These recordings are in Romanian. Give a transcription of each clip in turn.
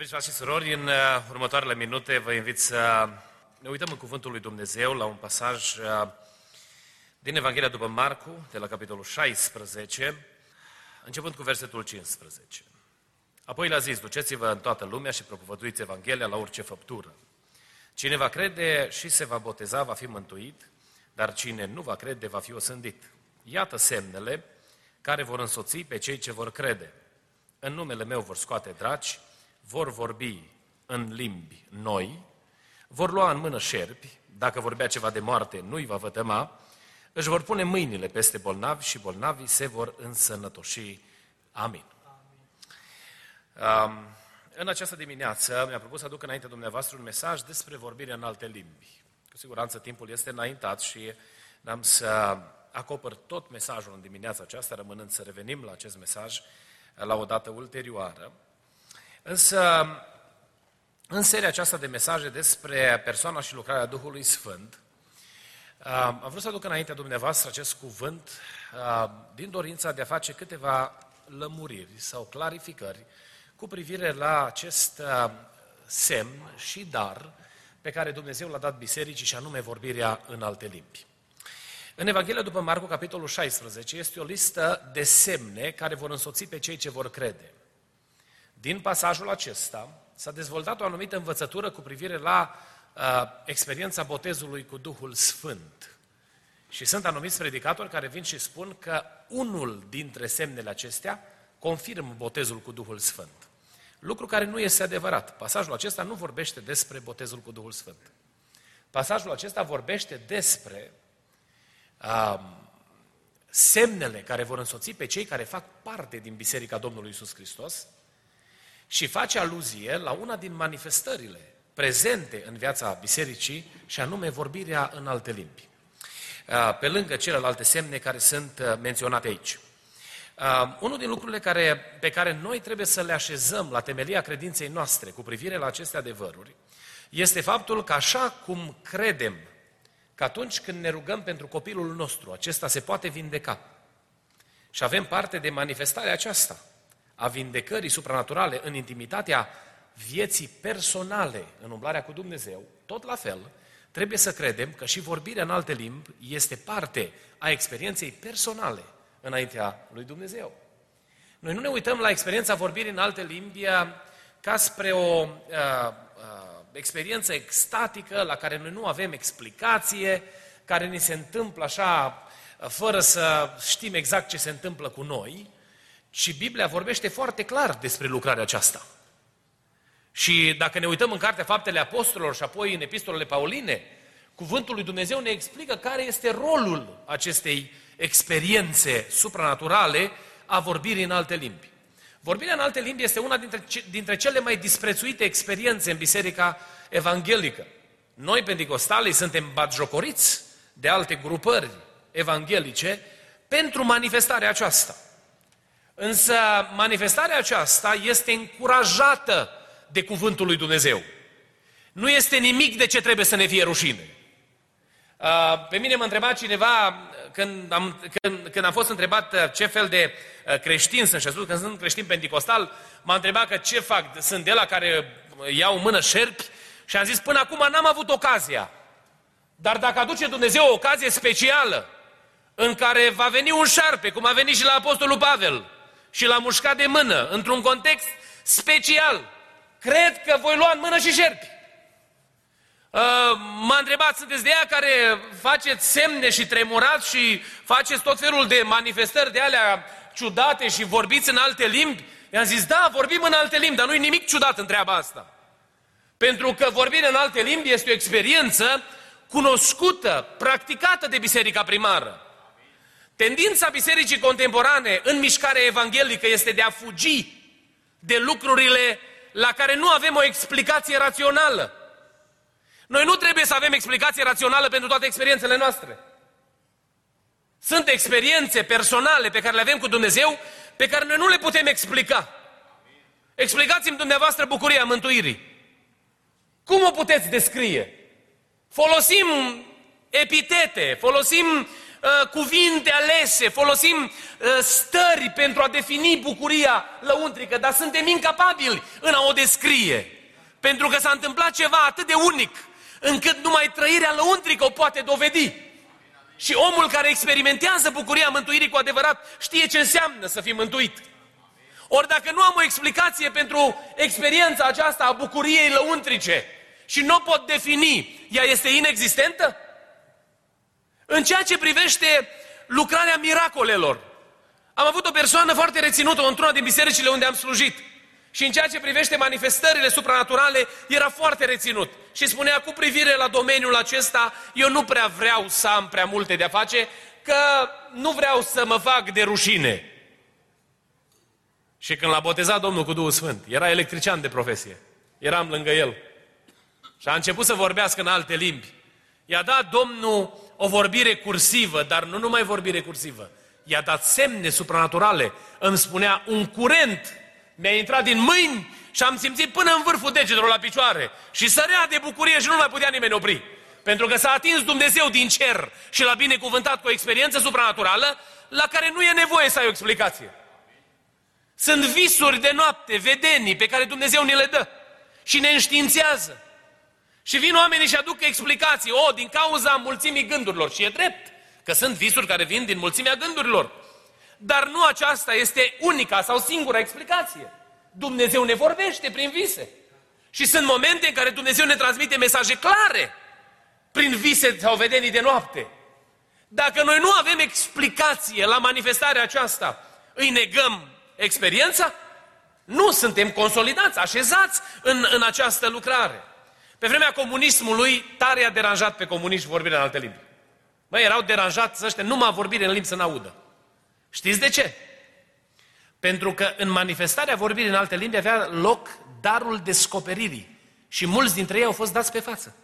Iubiți frate și surori, în uh, următoarele minute vă invit să ne uităm în Cuvântul lui Dumnezeu la un pasaj uh, din Evanghelia după Marcu, de la capitolul 16, începând cu versetul 15. Apoi le-a zis, duceți-vă în toată lumea și propovăduiți Evanghelia la orice făptură. Cine va crede și se va boteza va fi mântuit, dar cine nu va crede va fi osândit. Iată semnele care vor însoți pe cei ce vor crede. În numele meu vor scoate draci, vor vorbi în limbi noi, vor lua în mână șerpi, dacă vorbea ceva de moarte, nu-i va vătăma, își vor pune mâinile peste bolnavi și bolnavii se vor însănătoși. Amin. Um, în această dimineață mi-a propus să aduc înainte dumneavoastră un mesaj despre vorbirea în alte limbi. Cu siguranță timpul este înaintat și am să acopăr tot mesajul în dimineața aceasta, rămânând să revenim la acest mesaj la o dată ulterioară. Însă, în seria aceasta de mesaje despre persoana și lucrarea Duhului Sfânt, am vrut să aduc înaintea dumneavoastră acest cuvânt din dorința de a face câteva lămuriri sau clarificări cu privire la acest semn și dar pe care Dumnezeu l-a dat bisericii și anume vorbirea în alte limbi. În Evanghelia după Marcu, capitolul 16, este o listă de semne care vor însoți pe cei ce vor crede. Din pasajul acesta s-a dezvoltat o anumită învățătură cu privire la uh, experiența botezului cu Duhul Sfânt. Și sunt anumiți predicatori care vin și spun că unul dintre semnele acestea confirmă botezul cu Duhul Sfânt. Lucru care nu este adevărat. Pasajul acesta nu vorbește despre botezul cu Duhul Sfânt. Pasajul acesta vorbește despre uh, semnele care vor însoți pe cei care fac parte din Biserica Domnului Isus Hristos, și face aluzie la una din manifestările prezente în viața bisericii și anume vorbirea în alte limbi. Pe lângă celelalte semne care sunt menționate aici. Unul din lucrurile care, pe care noi trebuie să le așezăm la temelia credinței noastre cu privire la aceste adevăruri este faptul că așa cum credem că atunci când ne rugăm pentru copilul nostru, acesta se poate vindeca și avem parte de manifestarea aceasta, a vindecării supranaturale în intimitatea vieții personale, în umblarea cu Dumnezeu, tot la fel, trebuie să credem că și vorbirea în alte limbi este parte a experienței personale înaintea lui Dumnezeu. Noi nu ne uităm la experiența vorbirii în alte limbi uh, ca spre o uh, uh, experiență extatică la care noi nu avem explicație, care ni se întâmplă așa uh, fără să știm exact ce se întâmplă cu noi, și Biblia vorbește foarte clar despre lucrarea aceasta. Și dacă ne uităm în Cartea Faptele Apostolilor și apoi în epistolele Pauline, Cuvântul lui Dumnezeu ne explică care este rolul acestei experiențe supranaturale a vorbirii în alte limbi. Vorbirea în alte limbi este una dintre, dintre cele mai disprețuite experiențe în Biserica Evanghelică. Noi, pentecostalii, suntem batjocoriți de alte grupări evanghelice pentru manifestarea aceasta. Însă manifestarea aceasta este încurajată de cuvântul lui Dumnezeu. Nu este nimic de ce trebuie să ne fie rușine. Pe mine m-a întrebat cineva când am, când, când am fost întrebat uh, ce fel de uh, creștin sunt și a spus că sunt creștin pentecostal, m-a întrebat că ce fac, sunt de la care iau mână șerpi și am zis până acum n-am avut ocazia. Dar dacă aduce Dumnezeu o ocazie specială în care va veni un șarpe, cum a venit și la Apostolul Pavel, și l-a mușcat de mână, într-un context special. Cred că voi lua în mână și șerpi. Uh, m-a întrebat, sunteți de ea care faceți semne și tremurați și faceți tot felul de manifestări de alea ciudate și vorbiți în alte limbi? I-am zis, da, vorbim în alte limbi, dar nu-i nimic ciudat în treaba asta. Pentru că vorbirea în alte limbi este o experiență cunoscută, practicată de biserica primară. Tendința bisericii contemporane în mișcarea evanghelică este de a fugi de lucrurile la care nu avem o explicație rațională. Noi nu trebuie să avem explicație rațională pentru toate experiențele noastre. Sunt experiențe personale pe care le avem cu Dumnezeu, pe care noi nu le putem explica. Explicați-mi dumneavoastră bucuria mântuirii. Cum o puteți descrie? Folosim epitete, folosim uh, cuvinte alese, folosim uh, stări pentru a defini bucuria lăuntrică, dar suntem incapabili în a o descrie. Pentru că s-a întâmplat ceva atât de unic, încât numai trăirea lăuntrică o poate dovedi. Și omul care experimentează bucuria mântuirii cu adevărat știe ce înseamnă să fii mântuit. Ori dacă nu am o explicație pentru experiența aceasta a bucuriei lăuntrice și nu o pot defini, ea este inexistentă? În ceea ce privește lucrarea miracolelor, am avut o persoană foarte reținută într-una din bisericile unde am slujit. Și în ceea ce privește manifestările supranaturale, era foarte reținut. Și spunea, cu privire la domeniul acesta, eu nu prea vreau să am prea multe de-a face, că nu vreau să mă fac de rușine. Și când l-a botezat Domnul cu Duhul Sfânt, era electrician de profesie. Eram lângă el. Și a început să vorbească în alte limbi. I-a dat Domnul o vorbire cursivă, dar nu numai vorbire cursivă. I-a dat semne supranaturale. Îmi spunea, un curent mi-a intrat din mâini și am simțit până în vârful degetelor la picioare. Și sărea de bucurie și nu mai putea nimeni opri. Pentru că s-a atins Dumnezeu din cer și l-a binecuvântat cu o experiență supranaturală la care nu e nevoie să ai o explicație. Sunt visuri de noapte, vedenii pe care Dumnezeu ni le dă și ne înștiințează. Și vin oamenii și aduc explicații. O, din cauza mulțimii gândurilor. Și e drept, că sunt visuri care vin din mulțimea gândurilor. Dar nu aceasta este unica sau singura explicație. Dumnezeu ne vorbește prin vise. Și sunt momente în care Dumnezeu ne transmite mesaje clare prin vise sau vedenii de noapte. Dacă noi nu avem explicație la manifestarea aceasta, îi negăm experiența? Nu suntem consolidați, așezați în, în această lucrare. Pe vremea comunismului, tare a deranjat pe comuniști vorbirea în alte limbi. Măi, erau deranjați ăștia numai vorbire în limbi să n-audă. Știți de ce? Pentru că în manifestarea vorbirii în alte limbi avea loc darul descoperirii. Și mulți dintre ei au fost dați pe față.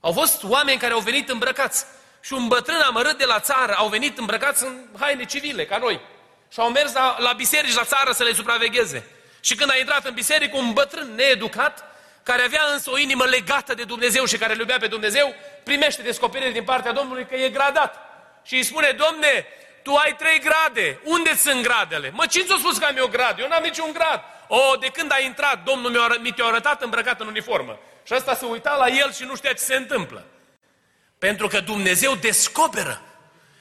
Au fost oameni care au venit îmbrăcați. Și un bătrân amărât de la țară au venit îmbrăcați în haine civile, ca noi. Și au mers la, la biserici la țară să le supravegheze. Și când a intrat în biserică, un bătrân needucat, care avea însă o inimă legată de Dumnezeu și care îl iubea pe Dumnezeu, primește descoperire din partea Domnului că e gradat. Și îi spune, Domne, tu ai trei grade. Unde sunt gradele? Mă, cine ți-a spus că am eu grad? Eu n-am niciun grad. O, de când a intrat, Domnul mi-a, mi te-a arătat îmbrăcat în uniformă. Și ăsta se uita la el și nu știa ce se întâmplă. Pentru că Dumnezeu descoperă.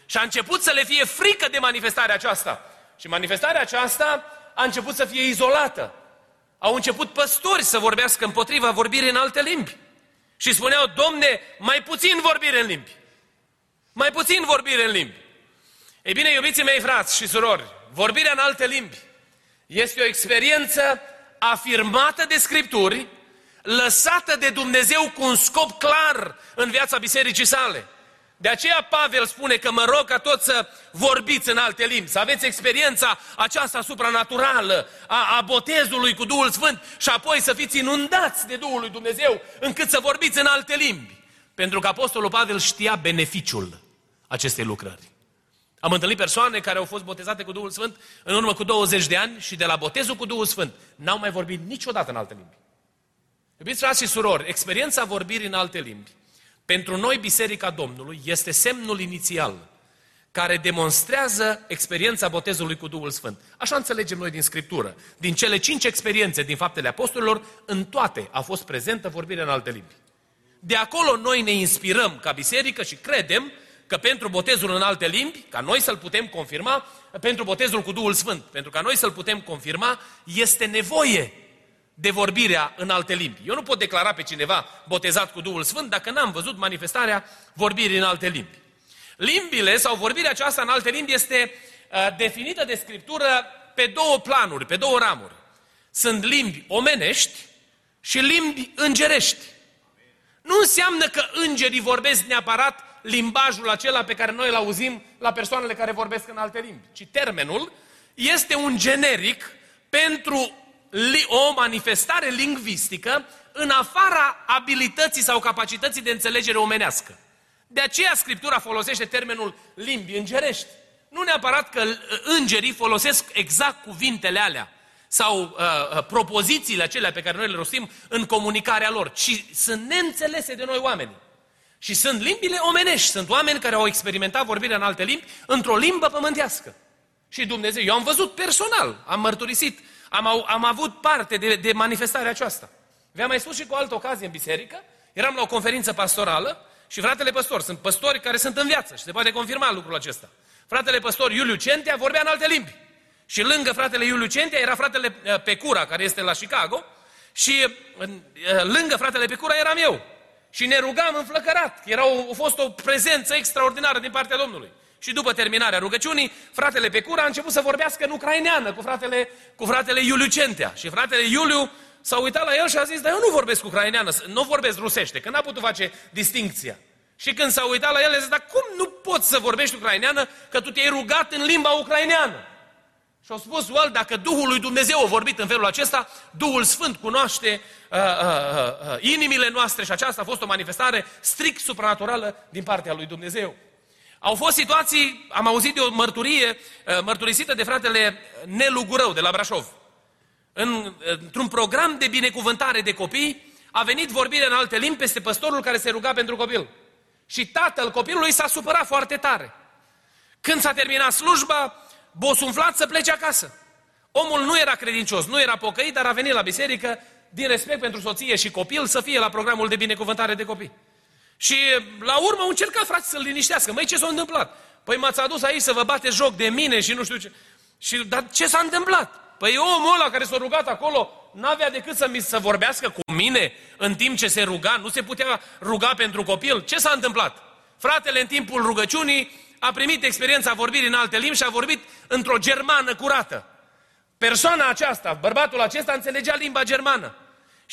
Și a început să le fie frică de manifestarea aceasta. Și manifestarea aceasta a început să fie izolată. Au început păstori să vorbească împotriva vorbirii în alte limbi. Și spuneau, domne, mai puțin vorbire în limbi. Mai puțin vorbire în limbi. Ei bine, iubiții mei frați și surori, vorbirea în alte limbi este o experiență afirmată de Scripturi, lăsată de Dumnezeu cu un scop clar în viața bisericii sale. De aceea Pavel spune că mă rog ca toți să vorbiți în alte limbi, să aveți experiența aceasta supranaturală a, a botezului cu Duhul Sfânt și apoi să fiți inundați de Duhul lui Dumnezeu încât să vorbiți în alte limbi. Pentru că Apostolul Pavel știa beneficiul acestei lucrări. Am întâlnit persoane care au fost botezate cu Duhul Sfânt în urmă cu 20 de ani și de la botezul cu Duhul Sfânt n-au mai vorbit niciodată în alte limbi. Iubiți frați și surori, experiența vorbirii în alte limbi pentru noi Biserica Domnului este semnul inițial care demonstrează experiența botezului cu Duhul Sfânt. Așa înțelegem noi din Scriptură. Din cele cinci experiențe din faptele apostolilor, în toate a fost prezentă vorbirea în alte limbi. De acolo noi ne inspirăm ca biserică și credem că pentru botezul în alte limbi, ca noi să-l putem confirma, pentru botezul cu Duhul Sfânt, pentru ca noi să-l putem confirma, este nevoie de vorbirea în alte limbi. Eu nu pot declara pe cineva botezat cu Duhul Sfânt dacă n-am văzut manifestarea vorbirii în alte limbi. Limbile sau vorbirea aceasta în alte limbi este uh, definită de Scriptură pe două planuri, pe două ramuri. Sunt limbi omenești și limbi îngerești. Nu înseamnă că îngerii vorbesc neapărat limbajul acela pe care noi îl auzim la persoanele care vorbesc în alte limbi, ci termenul este un generic pentru o manifestare lingvistică în afara abilității sau capacității de înțelegere omenească. De aceea Scriptura folosește termenul limbi îngerești. Nu neapărat că îngerii folosesc exact cuvintele alea sau uh, uh, propozițiile acelea pe care noi le rostim în comunicarea lor, ci sunt neînțelese de noi oameni. Și sunt limbile omenești, sunt oameni care au experimentat vorbirea în alte limbi într-o limbă pământească. Și Dumnezeu, eu am văzut personal, am mărturisit, am, am avut parte de, de manifestarea aceasta. V-am mai spus și cu o altă ocazie în biserică, eram la o conferință pastorală și fratele păstor, sunt păstori care sunt în viață și se poate confirma lucrul acesta. Fratele păstor Iuliu Centea vorbea în alte limbi. Și lângă fratele Iuliu Centea era fratele uh, Pecura, care este la Chicago, și uh, lângă fratele Pecura eram eu. Și ne rugam înflăcărat. Era o, a fost o prezență extraordinară din partea Domnului. Și după terminarea rugăciunii, fratele Pecura a început să vorbească în ucraineană cu fratele, cu fratele Iuliu Centea. Și fratele Iuliu s-a uitat la el și a zis, dar eu nu vorbesc ucraineană, nu vorbesc rusește, că n-a putut face distincția. Și când s-a uitat la el, a zis, dar cum nu poți să vorbești ucraineană, că tu te-ai rugat în limba ucraineană? Și au spus, well, dacă Duhul lui Dumnezeu a vorbit în felul acesta, Duhul Sfânt cunoaște uh, uh, uh, uh, inimile noastre și aceasta a fost o manifestare strict supranaturală din partea lui Dumnezeu. Au fost situații, am auzit de o mărturie uh, mărturisită de fratele Nelu Gurău de la Brașov. În, într-un program de binecuvântare de copii, a venit vorbirea în alte limbi peste păstorul care se ruga pentru copil. Și tatăl copilului s-a supărat foarte tare. Când s-a terminat slujba, bosunflat să plece acasă. Omul nu era credincios, nu era pocăit, dar a venit la biserică din respect pentru soție și copil să fie la programul de binecuvântare de copii. Și la urmă au încercat frații să-l liniștească. Măi, ce s-a întâmplat? Păi m-ați adus aici să vă bate joc de mine și nu știu ce. Și, dar ce s-a întâmplat? Păi omul ăla care s-a rugat acolo n-avea decât să, mi, să vorbească cu mine în timp ce se ruga, nu se putea ruga pentru copil. Ce s-a întâmplat? Fratele în timpul rugăciunii a primit experiența vorbirii în alte limbi și a vorbit într-o germană curată. Persoana aceasta, bărbatul acesta, înțelegea limba germană.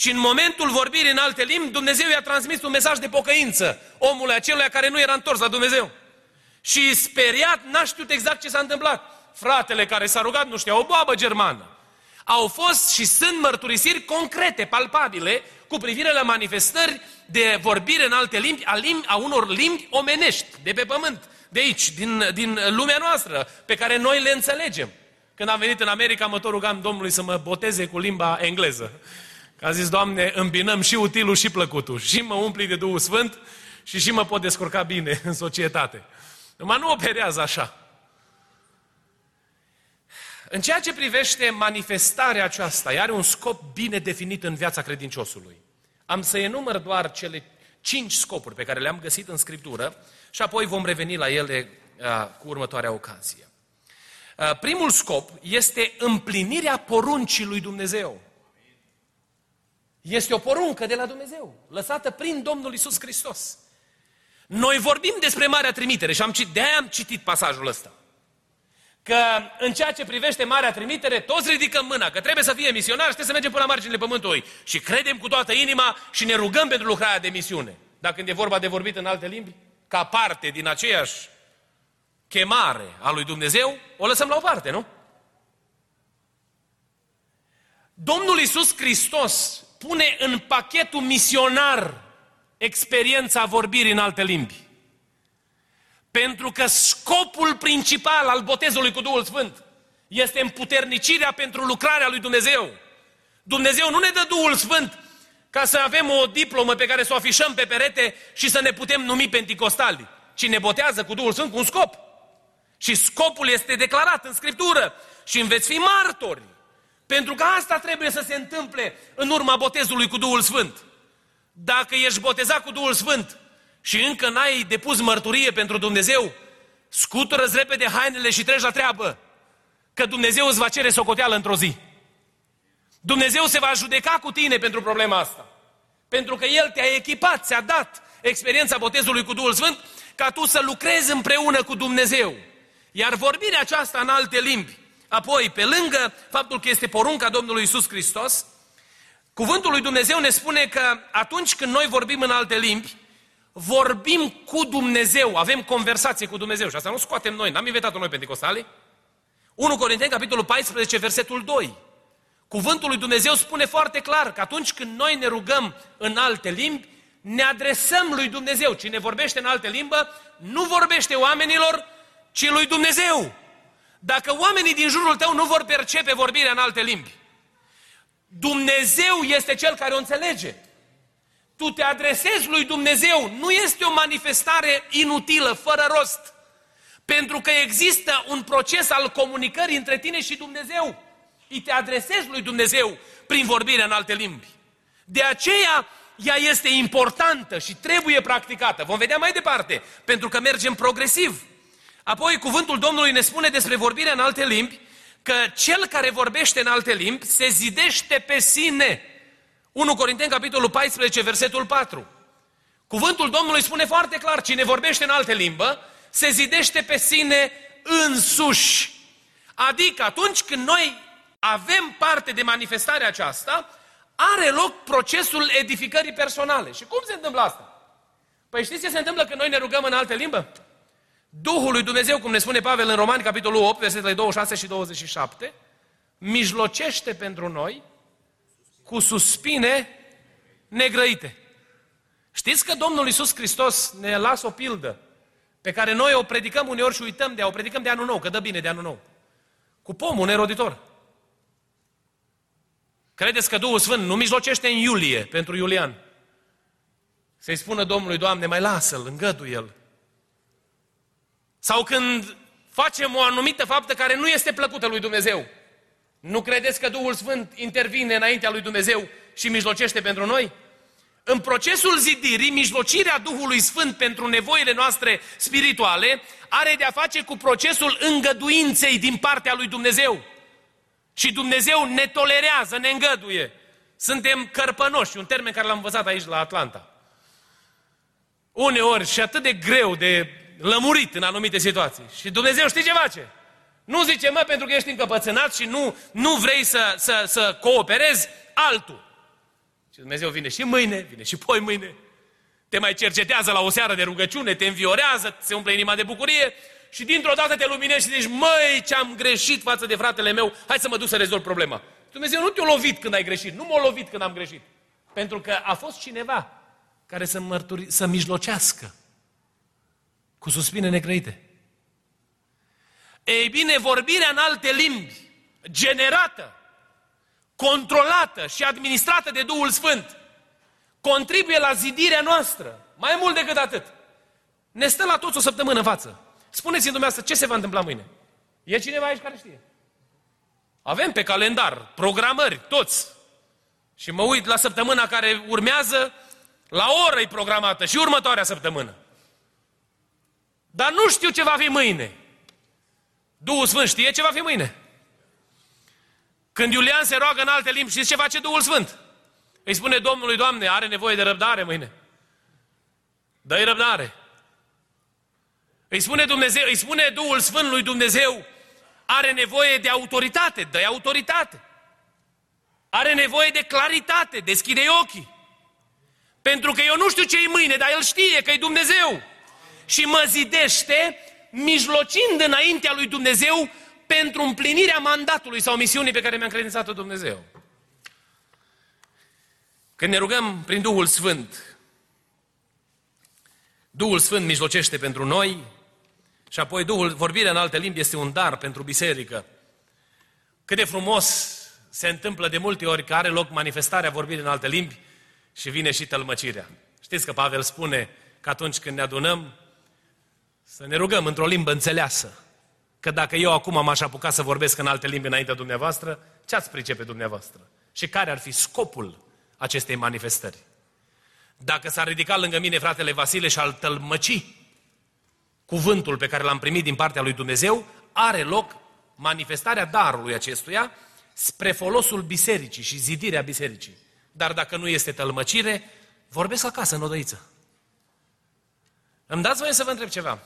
Și în momentul vorbirii în alte limbi, Dumnezeu i-a transmis un mesaj de pocăință omului acelui care nu era întors la Dumnezeu. Și speriat, n-a știut exact ce s-a întâmplat. Fratele care s-a rugat nu știa o boabă germană. Au fost și sunt mărturisiri concrete, palpabile, cu privire la manifestări de vorbire în alte limbi, a, limbi, a unor limbi omenești, de pe pământ de aici, din, din lumea noastră, pe care noi le înțelegem. Când am venit în America, mă tot rugam Domnului să mă boteze cu limba engleză. Că a zis, Doamne, îmbinăm și utilul și plăcutul. Și mă umpli de Duhul Sfânt și și mă pot descurca bine în societate. Numai nu operează așa. În ceea ce privește manifestarea aceasta, are un scop bine definit în viața credinciosului. Am să enumăr doar cele cinci scopuri pe care le-am găsit în Scriptură și apoi vom reveni la ele uh, cu următoarea ocazie. Uh, primul scop este împlinirea poruncii lui Dumnezeu. Este o poruncă de la Dumnezeu, lăsată prin Domnul Isus Hristos. Noi vorbim despre Marea Trimitere și am citit, de-aia am citit pasajul ăsta. Că în ceea ce privește Marea Trimitere, toți ridicăm mâna, că trebuie să fie misionari și trebuie să mergem până la marginile pământului. Și credem cu toată inima și ne rugăm pentru lucrarea de misiune. Dacă când e vorba de vorbit în alte limbi, ca parte din aceeași chemare a lui Dumnezeu, o lăsăm la o parte, nu? Domnul Isus Hristos pune în pachetul misionar experiența vorbirii în alte limbi. Pentru că scopul principal al botezului cu Duhul Sfânt este împuternicirea pentru lucrarea lui Dumnezeu. Dumnezeu nu ne dă Duhul Sfânt ca să avem o diplomă pe care să o afișăm pe perete și să ne putem numi penticostali, ci ne botează cu Duhul Sfânt cu un scop. Și scopul este declarat în Scriptură și veți fi martori. Pentru că asta trebuie să se întâmple în urma botezului cu Duhul Sfânt. Dacă ești botezat cu Duhul Sfânt și încă n-ai depus mărturie pentru Dumnezeu, scutură-ți repede hainele și treci la treabă. Că Dumnezeu îți va cere socoteală într-o zi. Dumnezeu se va judeca cu tine pentru problema asta. Pentru că El te-a echipat, ți-a dat experiența botezului cu Duhul Sfânt ca tu să lucrezi împreună cu Dumnezeu. Iar vorbirea aceasta în alte limbi, apoi, pe lângă faptul că este porunca Domnului Isus Hristos, cuvântul lui Dumnezeu ne spune că atunci când noi vorbim în alte limbi, vorbim cu Dumnezeu, avem conversație cu Dumnezeu. Și asta nu scoatem noi, n-am inventat-o noi pentecostali. 1 Corinteni, capitolul 14, versetul 2. Cuvântul lui Dumnezeu spune foarte clar că atunci când noi ne rugăm în alte limbi, ne adresăm lui Dumnezeu. Cine vorbește în alte limbă, nu vorbește oamenilor, ci lui Dumnezeu. Dacă oamenii din jurul tău nu vor percepe vorbirea în alte limbi, Dumnezeu este cel care o înțelege. Tu te adresezi lui Dumnezeu, nu este o manifestare inutilă, fără rost. Pentru că există un proces al comunicării între tine și Dumnezeu. Îi te adresezi lui Dumnezeu prin vorbirea în alte limbi. De aceea, ea este importantă și trebuie practicată. Vom vedea mai departe, pentru că mergem progresiv. Apoi, cuvântul Domnului ne spune despre vorbirea în alte limbi, că cel care vorbește în alte limbi se zidește pe sine. 1 Corinteni, capitolul 14, versetul 4. Cuvântul Domnului spune foarte clar, cine vorbește în alte limbă, se zidește pe sine însuși. Adică atunci când noi avem parte de manifestarea aceasta, are loc procesul edificării personale. Și cum se întâmplă asta? Păi știți ce se întâmplă când noi ne rugăm în alte limbă? Duhul lui Dumnezeu, cum ne spune Pavel în Romani, capitolul 8, versetele 26 și 27, mijlocește pentru noi cu suspine negrăite. Știți că Domnul Iisus Hristos ne lasă o pildă pe care noi o predicăm uneori și uităm de ea, o predicăm de anul nou, că dă bine de anul nou. Cu pomul neroditor. Credeți că Duhul Sfânt nu mijlocește în iulie pentru Iulian? Să-i spună Domnului, Doamne, mai lasă-l, îngăduie el. Sau când facem o anumită faptă care nu este plăcută lui Dumnezeu. Nu credeți că Duhul Sfânt intervine înaintea lui Dumnezeu și mijlocește pentru noi? În procesul zidirii, mijlocirea Duhului Sfânt pentru nevoile noastre spirituale are de-a face cu procesul îngăduinței din partea lui Dumnezeu. Și Dumnezeu ne tolerează, ne îngăduie. Suntem cărpănoși, un termen care l-am învățat aici la Atlanta. Uneori și atât de greu de lămurit în anumite situații. Și Dumnezeu știe ce face. Nu zice, mă, pentru că ești încăpățânat și nu, nu vrei să, să, să cooperezi, altul. Și Dumnezeu vine și mâine, vine și poi mâine. Te mai cercetează la o seară de rugăciune, te înviorează, se umple inima de bucurie și dintr-o dată te luminești și zici, măi, ce-am greșit față de fratele meu, hai să mă duc să rezolv problema. Dumnezeu nu te-a lovit când ai greșit, nu m-a lovit când am greșit. Pentru că a fost cineva care să, mărturi, să mijlocească cu suspine necrăite. Ei bine, vorbirea în alte limbi, generată, controlată și administrată de Duhul Sfânt, contribuie la zidirea noastră, mai mult decât atât. Ne stă la toți o săptămână în față. Spuneți-mi dumneavoastră ce se va întâmpla mâine. E cineva aici care știe? Avem pe calendar programări, toți. Și mă uit la săptămâna care urmează, la oră e programată și următoarea săptămână. Dar nu știu ce va fi mâine. Duhul Sfânt știe ce va fi mâine. Când Iulian se roagă în alte limbi, știți ce face Duhul Sfânt? Îi spune Domnului, Doamne, are nevoie de răbdare mâine. Dă-i răbdare. Îi spune, Dumnezeu, îi spune Duhul Sfânt lui Dumnezeu, are nevoie de autoritate, dă autoritate. Are nevoie de claritate, deschide ochii. Pentru că eu nu știu ce e mâine, dar El știe că e Dumnezeu. Și mă zidește, mijlocind înaintea lui Dumnezeu pentru împlinirea mandatului sau misiunii pe care mi-a încredințat-o Dumnezeu. Când ne rugăm prin Duhul Sfânt, Duhul Sfânt mijlocește pentru noi și apoi Duhul, vorbirea în alte limbi este un dar pentru biserică. Cât de frumos se întâmplă de multe ori că are loc manifestarea vorbirii în alte limbi și vine și tălmăcirea. Știți că Pavel spune că atunci când ne adunăm, să ne rugăm într-o limbă înțeleasă. Că dacă eu acum m-aș apuca să vorbesc în alte limbi înaintea dumneavoastră, ce ați pricepe dumneavoastră? Și care ar fi scopul acestei manifestări? Dacă s-ar ridica lângă mine fratele Vasile și al tălmăci cuvântul pe care l-am primit din partea lui Dumnezeu, are loc manifestarea darului acestuia spre folosul bisericii și zidirea bisericii. Dar dacă nu este tălmăcire, vorbesc acasă, în odăiță. Îmi dați voie să vă întreb ceva.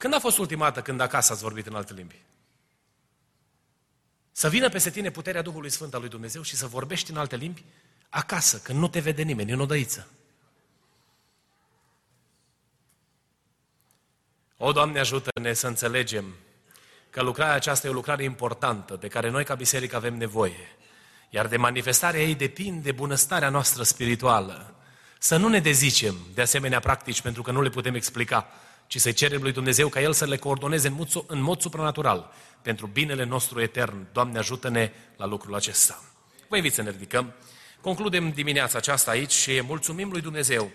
Când a fost ultima dată când acasă ați vorbit în alte limbi? Să vină peste tine puterea Duhului Sfânt al lui Dumnezeu și să vorbești în alte limbi acasă, când nu te vede nimeni, în odăiță. O, Doamne, ajută-ne să înțelegem că lucrarea aceasta e o lucrare importantă, de care noi ca biserică avem nevoie. Iar de manifestarea ei depinde bunăstarea noastră spirituală. Să nu ne dezicem de asemenea practici pentru că nu le putem explica, ci să cerem lui Dumnezeu ca El să le coordoneze în mod, în mod supranatural pentru binele nostru etern. Doamne, ajută-ne la lucrul acesta. Vă invit să ne ridicăm. Concludem dimineața aceasta aici și mulțumim lui Dumnezeu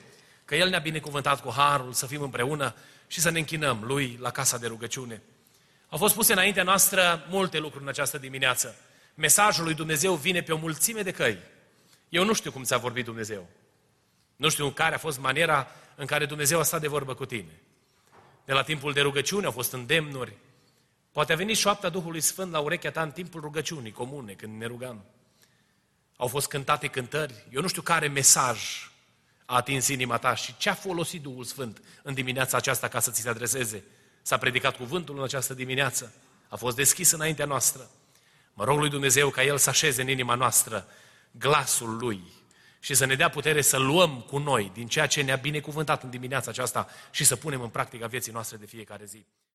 că El ne-a binecuvântat cu harul să fim împreună și să ne închinăm Lui la casa de rugăciune. Au fost puse înaintea noastră multe lucruri în această dimineață. Mesajul lui Dumnezeu vine pe o mulțime de căi. Eu nu știu cum ți-a vorbit Dumnezeu. Nu știu care a fost maniera în care Dumnezeu a stat de vorbă cu tine. De la timpul de rugăciune au fost îndemnuri. Poate a venit șoapta Duhului Sfânt la urechea ta în timpul rugăciunii comune, când ne rugam. Au fost cântate cântări. Eu nu știu care mesaj a atins inima ta și ce a folosit Duhul Sfânt în dimineața aceasta ca să ți se adreseze. S-a predicat cuvântul în această dimineață. A fost deschis înaintea noastră. Mă rog lui Dumnezeu ca El să așeze în inima noastră glasul Lui și să ne dea putere să luăm cu noi din ceea ce ne-a binecuvântat în dimineața aceasta și să punem în practică vieții noastre de fiecare zi.